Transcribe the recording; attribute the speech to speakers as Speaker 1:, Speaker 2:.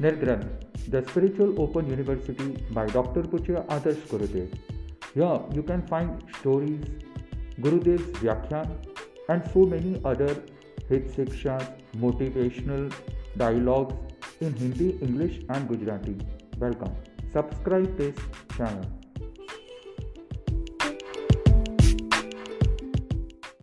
Speaker 1: Nirgran, the Spiritual Open University by Dr. Puchira Adarsh Gurudev. Here you can find stories, Gurudev's Vyakhyan, and so many other hit shikshas, motivational dialogues in Hindi, English, and Gujarati. Welcome. Subscribe this channel.